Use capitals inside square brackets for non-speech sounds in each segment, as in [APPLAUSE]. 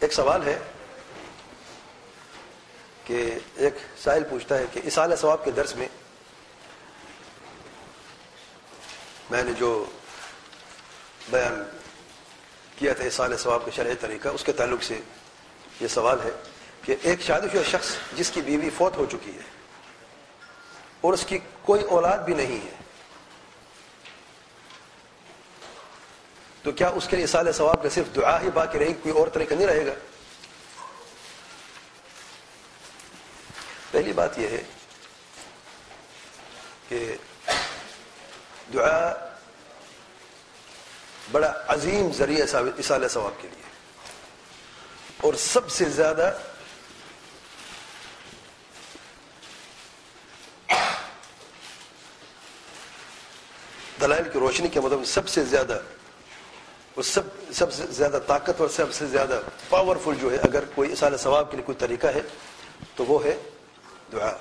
ایک سوال ہے کہ ایک سائل پوچھتا ہے کہ اسال ثواب کے درس میں میں نے جو بیان کیا تھا اسال ثواب کا شرعی طریقہ، اس کے تعلق سے یہ سوال ہے کہ ایک شادی شدہ شخص جس کی بیوی فوت ہو چکی ہے اور اس کی کوئی اولاد بھی نہیں ہے تو کیا اس کے لیے سال ثواب کا صرف دعا ہی باقی رہے گی کوئی اور طریقہ نہیں رہے گا؟ پہلی بات یہ ہے کہ دعا بڑا عظیم ذریعہ اصال ثواب کے لیے اور سب سے زیادہ دلائل کی روشنی کے مطابق سب سے زیادہ اور سب سب سے زیادہ طاقتور سب سے زیادہ پاورفل جو ہے، اگر کوئی اصال ثواب کے لیے کوئی طریقہ ہے، تو وہ ہے دعا۔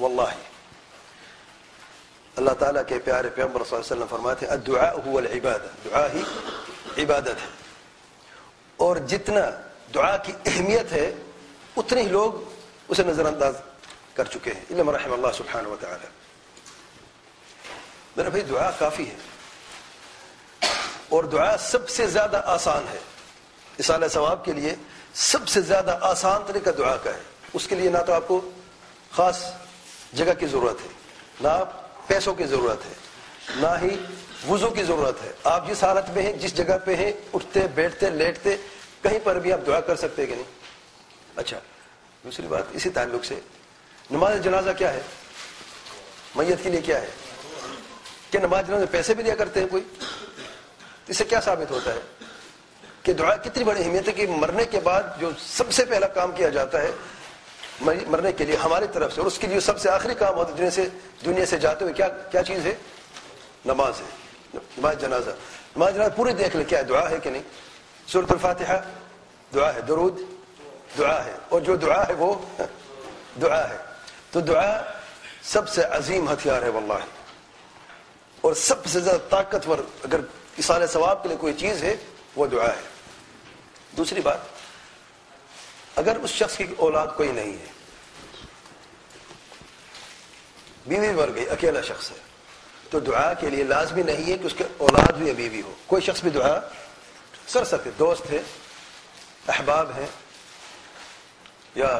واللہ۔ اللہ تعالیٰ کے پیارے پیغمبر صلی اللہ علیہ وسلم فرماتے ہیں، الدعاء هو العبادہ دعا ہی عبادت ہے۔ اور جتنا دعا کی اہمیت ہے، اتنے ہی لوگ اسے نظر انداز کر چکے ہیں۔ علم رحم اللہ سبحانہ وتعالی۔ میرا بھائی، دعا کافی ہے۔ اور دعا سب سے زیادہ آسان ہے۔ اصال ثواب کے لیے سب سے زیادہ آسان طریقہ دعا کا ہے۔ اس کے لیے نہ تو آپ کو خاص جگہ کی ضرورت ہے، نہ پیسوں کی ضرورت ہے، نہ ہی وضو کی ضرورت ہے۔ آپ جس حالت میں ہیں، جس جگہ پہ ہیں، اٹھتے، بیٹھتے، لیٹتے، کہیں پر بھی آپ دعا کر سکتے کہ نہیں؟ اچھا دوسری بات، اسی تعلق سے نماز جنازہ کیا ہے؟ میت کے لیے کیا ہے؟ کہ نماز جنازہ پیسے بھی دیا کرتے ہیں کوئی؟ اس سے کیا ثابت ہوتا ہے؟ کہ دعا کتنی بڑی اہمیت ہے کہ مرنے کے بعد جو سب سے پہلا کام کیا جاتا ہے مرنے کے لیے ہماری طرف سے اور اس کے لیے سب سے آخری کام ہوتا ہے دنیا سے دنیا سے جاتے ہوئے کیا کیا چیز ہے؟ نماز ہے، نماز جنازہ۔ نماز جنازہ پوری دیکھ لیں کیا دعا ہے کہ نہیں؟ صورت الفاتحہ، دعا ہے، درود، دعا ہے۔ اور جو دعا ہے وہ [LAUGHS] دعا ہے۔ تو دعا سب سے عظیم ہتھیار ہے واللہ۔ اور سب سے زیادہ طاقتور اگر اصال ثواب کے لیے کوئی چیز ہے، وہ دعا ہے۔ دوسری بات، اگر اس شخص کی اولاد کوئی نہیں ہے، بیوی مر گئی، اکیلا شخص ہے، تو دعا کے لیے لازمی نہیں ہے کہ اس کے اولاد بھی بیوی ہو۔ کوئی شخص بھی دعا سر سکتے دوست ہے، احباب ہیں، یا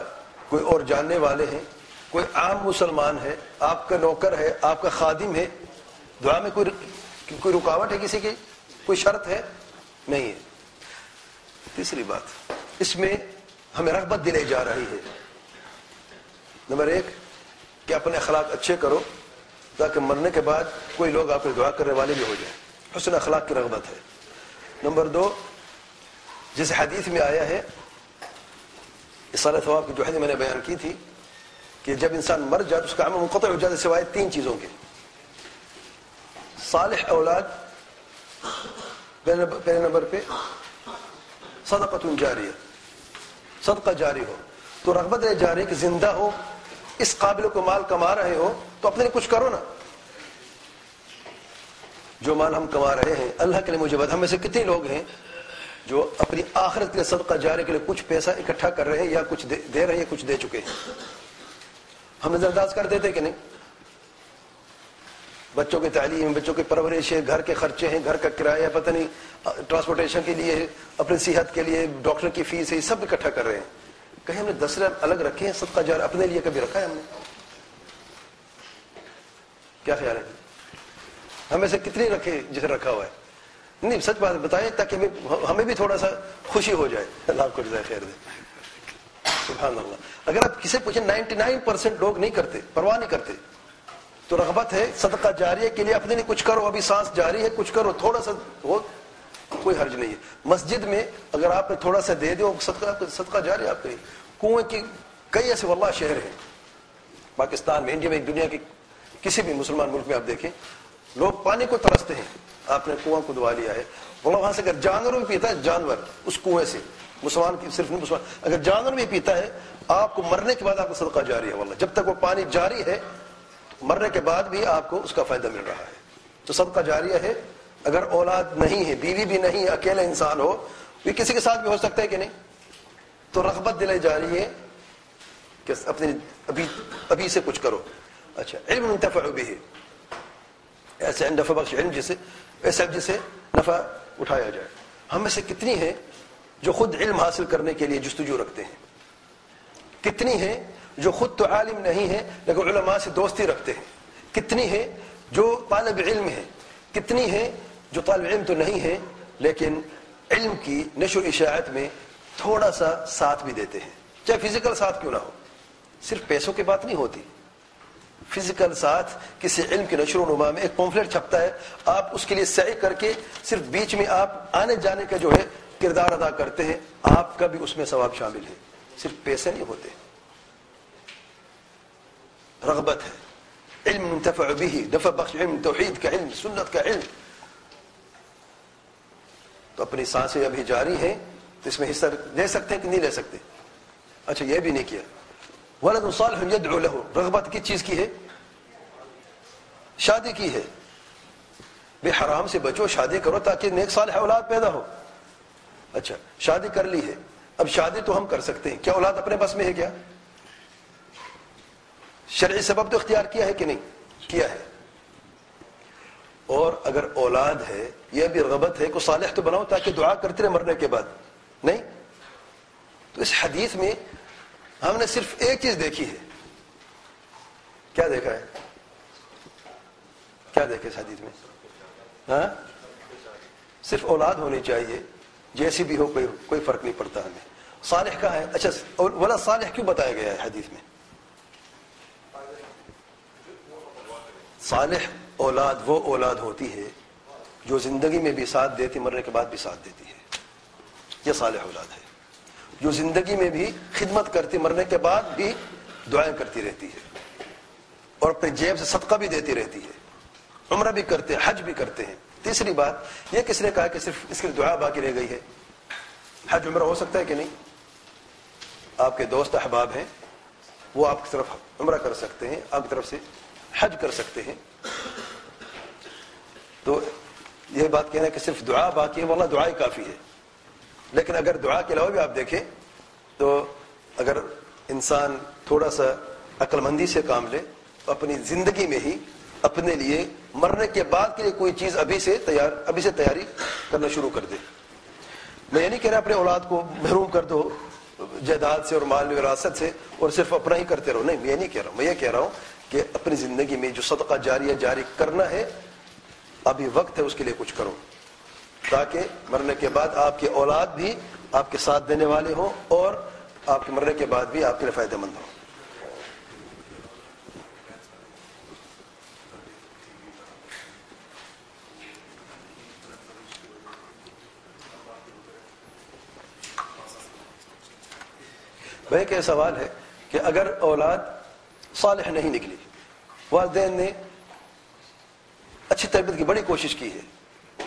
کوئی اور جاننے والے ہیں، کوئی عام مسلمان ہے، آپ کا نوکر ہے، آپ کا خادم ہے، دعا میں کوئی کوئی رکاوٹ ہے کسی کی؟ کوئی شرط ہے؟ نہیں ہے۔ تیسری بات، اس میں ہمیں رغبت دلائی جا رہی ہے۔ نمبر ایک، کہ اپنے اخلاق اچھے کرو تاکہ مرنے کے بعد کوئی لوگ آپ کو دعا کرنے والے بھی ہو جائیں۔ حسن اخلاق کی رغبت ہے۔ نمبر دو، جس حدیث میں آیا ہے اصال ثواب کی جو حدیث میں نے بیان کی تھی، کہ جب انسان مر جائے تو اس کا عمل منقطع ہو جاتا ہے سوائے تین چیزوں کے۔ صالح اولاد پہلے نمبر پہ صدقت جاریہ۔ صدقہ جاری ہو۔ تو رغبت ہے جاری کہ زندہ ہو، اس قابل کو مال کما رہے ہو، تو اپنے لیے کچھ کرو نا۔ جو مال ہم کما رہے ہیں، اللہ کے لیے مجھے بتا ہم میں سے کتنے لوگ ہیں جو اپنی آخرت کے لیے صدقہ جاری کے لیے کچھ پیسہ اکٹھا کر رہے ہیں یا کچھ دے رہے ہیں کچھ دے چکے ہیں؟ ہم نظر انداز کر دیتے کہ نہیں؟ بچوں کی تعلیم، بچوں کی پرورش ہے گھر کے خرچے ہیں، گھر کا کرایہ، پتہ نہیں، ٹرانسپورٹیشن کے لیے، اپنی صحت کے لیے، ڈاکٹر کی فیس ہے، سب اکٹھا کر رہے ہیں۔ کہیں ہم نے دس الگ رکھے ہیں، سب کا جار اپنے لیے کبھی رکھا ہے ہم نے؟ کیا خیال ہے؟ ہمیں سے کتنی رکھے جسے رکھا ہوا ہے؟ نہیں، سچ بات بتائیں تاکہ ہمیں ہمیں بھی تھوڑا سا خوشی ہو جائے۔ اللہ کو جزائے خیر دے۔ سبحان اللہ۔ اگر آپ کسی پوچھیں، نائنٹی نائن پرسینٹ لوگ نہیں کرتے، پرواہ نہیں کرتے۔ تو رغبت ہے، صدقہ جاری کے لیے اپنے لیے کچھ کرو، ابھی سانس جاری ہے، کچھ کرو، تھوڑا سا ہو کوئی حرج نہیں ہے۔ مسجد میں اگر آپ نے تھوڑا سا دے دو صدقہ صدقہ جاری آپ کے کنویں کی کئی ایسے واللہ شہر ہیں۔ پاکستان میں، انڈیا میں دنیا کی کسی بھی مسلمان ملک میں آپ دیکھیں، لوگ پانی کو ترستے ہیں۔ آپ نے کنواں کو دعا لیا ہے۔ وہاں سے اگر جانور بھی پیتا ہے، جانور، اس کنویں سے۔ مسلمان کی صرف نہیں، مسلمان۔ اگر جانور بھی پیتا ہے، آپ کو مرنے کے بعد آپ کو صدقہ جاری ہے واللہ۔ جب تک وہ پانی جاری ہے مرنے کے بعد بھی آپ کو اس کا فائدہ مل رہا ہے۔ تو صدقہ جاریہ ہے۔ اگر اولاد نہیں ہے، بیوی بھی نہیں اکیلا انسان ہو، یہ کسی کے ساتھ بھی ہو سکتا ہے کہ نہیں؟ تو رغبت دلائی جا رہی ہے کہ اپنی ابھی ابھی سے کچھ کرو۔ اچھا علم منتفع بھی ایسے نفع بخش علم جسے، ایسے جسے نفع اٹھایا جائے۔ ہم میں سے کتنی ہیں جو خود علم حاصل کرنے کے لیے جستجو رکھتے ہیں؟ کتنی ہیں جو خود تو عالم نہیں ہے، لیکن علماء سے دوستی رکھتے ہیں۔ کتنی ہیں جو طالب علم ہے، کتنی ہیں جو طالب علم تو نہیں ہے، لیکن علم کی نشو اشاعت میں تھوڑا سا ساتھ بھی دیتے ہیں۔ چاہے فزیکل ساتھ کیوں نہ ہو، صرف پیسوں کی بات نہیں ہوتی۔ فزیکل ساتھ کسی علم کی نشر و نما میں ایک پومفلیٹ چھپتا ہے۔ آپ اس کے لیے سعی کر کے صرف بیچ میں آپ آنے جانے کا جو ہے کردار ادا کرتے ہیں، آپ کا بھی اس میں ثواب شامل ہے۔ صرف پیسے نہیں ہوتے۔ رغبت ہے. علم منتفع بھی نفع بخش علم، توحید کا علم، سنت کا علم. تو اپنی سانسیں ابھی جاری ہیں، تو اس میں حصہ لے سکتے ہیں کہ نہیں لے سکتے؟ اچھا یہ بھی نہیں کیا. ولد صالح يدعو له. رغبت کس چیز کی ہے؟ شادی کی ہے. بے حرام سے بچو، شادی کرو تاکہ نیک صالح اولاد پیدا ہو. اچھا شادی کر لی ہے. اب شادی تو ہم کر سکتے ہیں. کیا اولاد اپنے بس میں ہے کیا؟ شرعی سبب تو اختیار کیا ہے کہ نہیں؟ کیا ہے؟ اور اگر اولاد ہے، یہ بھی رغبت ہے کہ صالح تو بناؤ تاکہ دعا کرتے رہے مرنے کے بعد، نہیں؟ تو اس حدیث میں ہم نے صرف ایک چیز دیکھی ہے۔ کیا دیکھا ہے؟ کیا دیکھے اس حدیث میں؟ ہاں؟ صرف اولاد ہونی چاہیے، جیسی بھی ہو، کوئی کوئی فرق نہیں پڑتا ہمیں۔ صالح کا ہے؟ اچھا ولا صالح کیوں بتایا گیا ہے حدیث میں؟ صالح اولاد وہ اولاد ہوتی ہے جو زندگی میں بھی ساتھ دیتی، مرنے کے بعد بھی ساتھ دیتی ہے۔ یہ صالح اولاد ہے۔ جو زندگی میں بھی خدمت کرتی، مرنے کے بعد بھی دعائیں کرتی رہتی ہے۔ اور اپنے جیب سے صدقہ بھی دیتی رہتی ہے۔ عمرہ بھی کرتے ہیں حج بھی کرتے ہیں۔ تیسری بات، یہ کس نے کہا کہ صرف اس کی دعا باقی رہ گئی ہے؟ حج، عمرہ ہو سکتا ہے کہ نہیں؟ آپ کے دوست احباب ہیں، وہ آپ کی طرف عمرہ کر سکتے ہیں، آپ کی طرف سے حج کر سکتے ہیں۔ تو یہ بات کہنا ہے کہ صرف دعا باقی ہے، واللہ دعائیں کافی ہے۔ لیکن اگر دعا کے علاوہ بھی آپ دیکھیں، تو اگر انسان تھوڑا سا عقل مندی سے کام لے، تو اپنی زندگی میں ہی اپنے لیے مرنے کے بعد کے لیے کوئی چیز ابھی سے تیار، ابھی سے تیاری کرنا شروع کر دے۔ میں یہ نہیں کہہ رہا اپنے اولاد کو محروم کر دو، جائیداد سے اور مال وراثت سے، اور صرف اپنا ہی کرتے رہو۔ نہیں، میں یہ نہیں کہہ رہا ہوں، میں یہ کہہ رہا ہوں کہ اپنی زندگی میں جو صدقہ جاری جاری کرنا ہے، ابھی وقت ہے اس کے لیے کچھ کرو۔ تاکہ مرنے کے بعد آپ کے اولاد بھی آپ کے ساتھ دینے والے ہوں اور آپ کے مرنے کے بعد بھی آپ کے لیے فائدہ مند ہوں۔ بھائی کہ سوال ہے کہ اگر اولاد صالح نہیں نکلی۔ والدین نے اچھی تربیت کی بڑی کوشش کی ہے،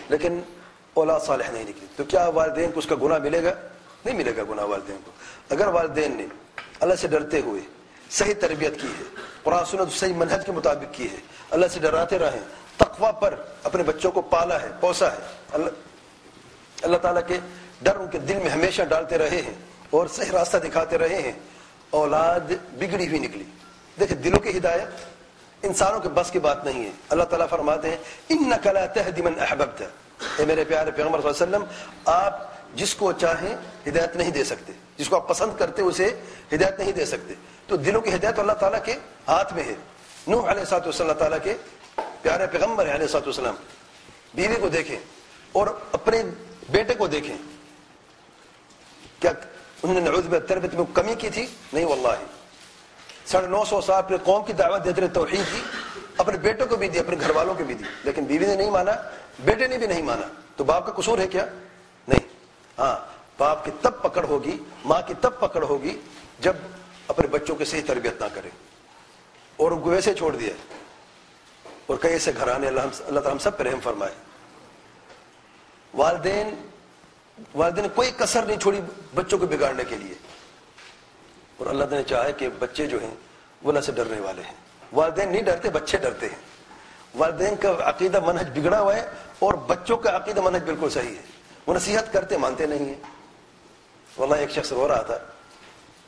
لیکن اولاد صالح نہیں نکلی۔ تو کیا والدین کو اس کا گناہ ملے گا؟ نہیں ملے گا گناہ والدین کو۔ اگر والدین نے اللہ سے ڈرتے ہوئے صحیح تربیت کی ہے، قرآن سنت صحیح منہج کے مطابق کی ہے، اللہ سے ڈراتے رہے تقوا پر اپنے بچوں کو پالا ہے، پوسا ہے، اللہ اللہ تعالیٰ کے ڈر ان کے دل میں ہمیشہ ڈالتے رہے ہیں اور صحیح راستہ دکھاتے رہے ہیں۔ اولاد بگڑی ہوئی نکلی۔ دیکھیں، دلوں کی ہدایت انسانوں کے بس کی بات نہیں ہے۔ اللہ تعالیٰ فرماتے ہیں ان نقلا من احببت. اے میرے پیارے پیغمبر صلی اللہ علیہ وسلم، آپ جس کو چاہیں ہدایت نہیں دے سکتے۔ جس کو آپ پسند کرتے اسے ہدایت نہیں دے سکتے۔ تو دلوں کی ہدایت اللہ تعالیٰ کے ہاتھ میں ہے۔ نوح علیہ سات اللہ تعالیٰ کے پیارے پیغمبر علیہ سات وسلم بیوی کو دیکھیں اور اپنے بیٹے کو دیکھیں۔ کیا انہوں نے نعوذ میں کمی کی تھی؟ نہیں، واللہ۔ ساڑھے نو سو سال اپنے قوم کی دعوت دیتے رہے توحید کی اپنے بیٹوں کو بھی دی، اپنے گھر والوں کو بھی دی، لیکن بیوی نے نہیں مانا، بیٹے نے بھی نہیں مانا۔ تو باپ کا قصور ہے کیا؟ نہیں۔ ہاں باپ کی تب پکڑ ہوگی، ماں کی تب پکڑ ہوگی جب اپنے بچوں کی صحیح تربیت نہ کرے۔ اور ان کو ویسے چھوڑ دیا۔ اور کئی ایسے گھرانے اللہ اللہ تعالیٰ ہم سب پہ رحم فرمائے۔ والدین والدین کوئی کسر نہیں چھوڑی بچوں کو بگاڑنے کے لیے۔ اور اللہ تعالیٰ نے چاہے کہ بچے جو ہیں وہ اللہ سے ڈرنے والے ہیں۔ والدین نہیں ڈرتے، بچے ڈرتے ہیں۔ والدین کا عقیدہ منہج بگڑا ہوا ہے اور بچوں کا عقیدہ منہج بالکل صحیح ہے۔ وہ نصیحت کرتے، مانتے نہیں ہیں۔ واللہ ایک شخص رو رہا تھا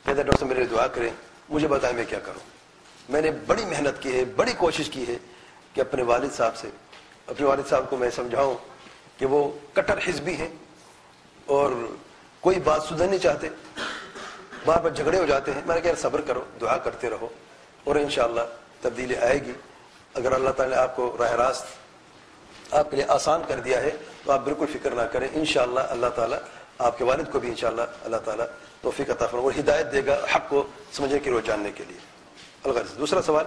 کہتے ڈاکٹر صاحب، میرے دعا کریں، مجھے بتائیں میں کیا کروں؟ میں نے بڑی محنت کی ہے، بڑی کوشش کی ہے کہ اپنے والد صاحب سے، اپنے والد صاحب کو میں سمجھاؤں کہ وہ کٹر حزبی ہیں اور کوئی بات سدھر نہیں چاہتے۔ بار بار جھگڑے ہو جاتے ہیں۔ میں نے کہا صبر کرو، دعا کرتے رہو اور انشاءاللہ تبدیلی آئے گی۔ اگر اللہ تعالیٰ نے آپ کو راہ راست آپ کے لیے آسان کر دیا ہے تو آپ بالکل فکر نہ کریں۔ انشاءاللہ اللہ تعالیٰ آپ کے والد کو بھی انشاءاللہ اللہ تعالیٰ توفیق عطا فرما اور ہدایت دے گا حق کو سمجھنے کے روز جاننے کے لیے۔ الغرض۔ دوسرا سوال